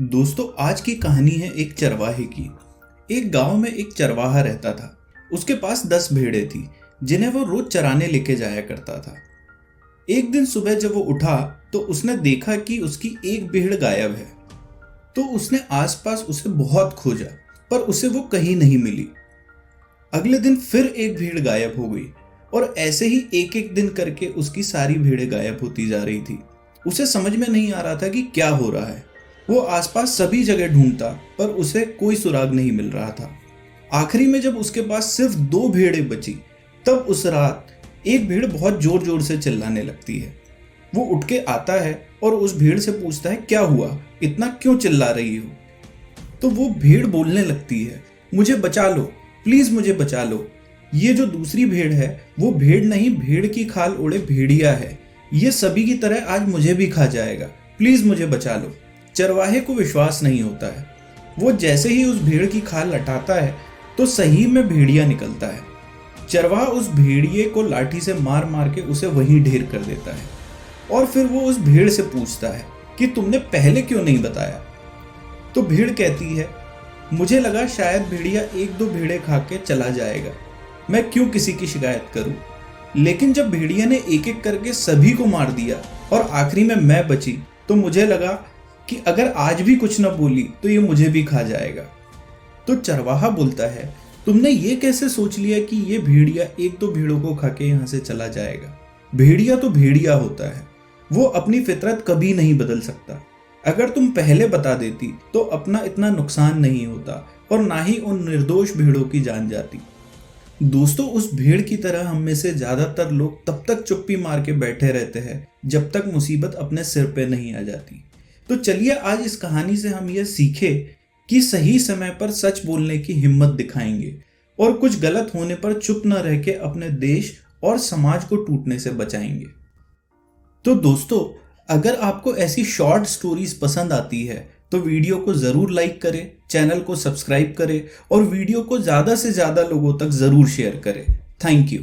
दोस्तों, आज की कहानी है एक चरवाहे की। एक गाँव में एक चरवाहा रहता था। उसके पास दस भेड़े थी, जिन्हें वो रोज चराने लेके जाया करता था। एक दिन सुबह जब वो उठा तो उसने देखा कि उसकी एक भेड़ गायब है। तो उसने आसपास उसे बहुत खोजा, पर उसे वो कहीं नहीं मिली। अगले दिन फिर एक भीड़ गायब हो गई, और ऐसे ही एक एक दिन करके उसकी सारी भीड़ें गायब होती जा रही थी। उसे समझ में नहीं आ रहा था कि क्या हो रहा है। वो आसपास सभी जगह ढूंढता, पर उसे कोई सुराग नहीं मिल रहा था। आखिरी में जब उसके पास सिर्फ़ दो भेड़ें बची, तब उस रात एक भीड़ बहुत ज़ोर ज़ोर से चिल्लाने लगती है। वो उठ के आता है और उस भीड़ से पूछता है, क्या हुआ? इतना क्यों चिल्ला रही हो? तो वो भीड़ बोलने लगती है, मुझे बचा लो, प्लीज़ मुझे बचा लो। ये जो दूसरी भेड़ है, वो भेड़ नहीं, भेड़ की खाल उड़े भेड़िया है। ये सभी की तरह आज मुझे भी खा जाएगा। प्लीज़ मुझे बचा लो। चरवाहे को विश्वास नहीं होता है। वो जैसे ही उस भेड़ की खाल लटाता है तो सही में भेड़िया निकलता है। चरवाहा उस भेड़िए को लाठी से मार मार के उसे वहीं ढेर कर देता है। और फिर वो उस भेड़ से पूछता है कि तुमने पहले क्यों नहीं बताया? तो भेड़ कहती है, मुझे लगा शायद भेड़िया एक दो भेड़े खा के चला जाएगा। मैं क्यों किसी की शिकायत करूँ? लेकिन जब भेड़िया ने एक एक करके सभी को मार दिया और आखिरी में मैं बची तो मुझे लगा कि अगर आज भी कुछ न बोली तो ये मुझे भी खा जाएगा। तो चरवाहा बोलता है, तुमने ये कैसे सोच लिया कि ये भेड़िया एक दो भेड़ों को खा के यहाँ से चला जाएगा? भेड़िया तो भेड़िया होता है। वो अपनी फितरत कभी नहीं बदल सकता। अगर तुम पहले बता देती तो अपना इतना नुकसान नहीं होता और ना ही उन निर्दोष भेड़ों की जान जाती। दोस्तों, उस भीड़ की तरह हम में से ज़्यादातर लोग तब तक चुप्पी मार के बैठे रहते हैं, जब तक मुसीबत अपने सिर पे नहीं आ जाती। तो चलिए आज इस कहानी से हम यह सीखे कि सही समय पर सच बोलने की हिम्मत दिखाएँगे और कुछ गलत होने पर चुप न रह के अपने देश और समाज को टूटने से बचाएँगे। तो दोस्तों, अगर आपको ऐसी शॉर्ट स्टोरीज पसंद आती है तो वीडियो को ज़रूर लाइक करें चैनल को सब्सक्राइब करें और वीडियो को ज़्यादा से ज़्यादा लोगों तक ज़रूर शेयर करें। Thank you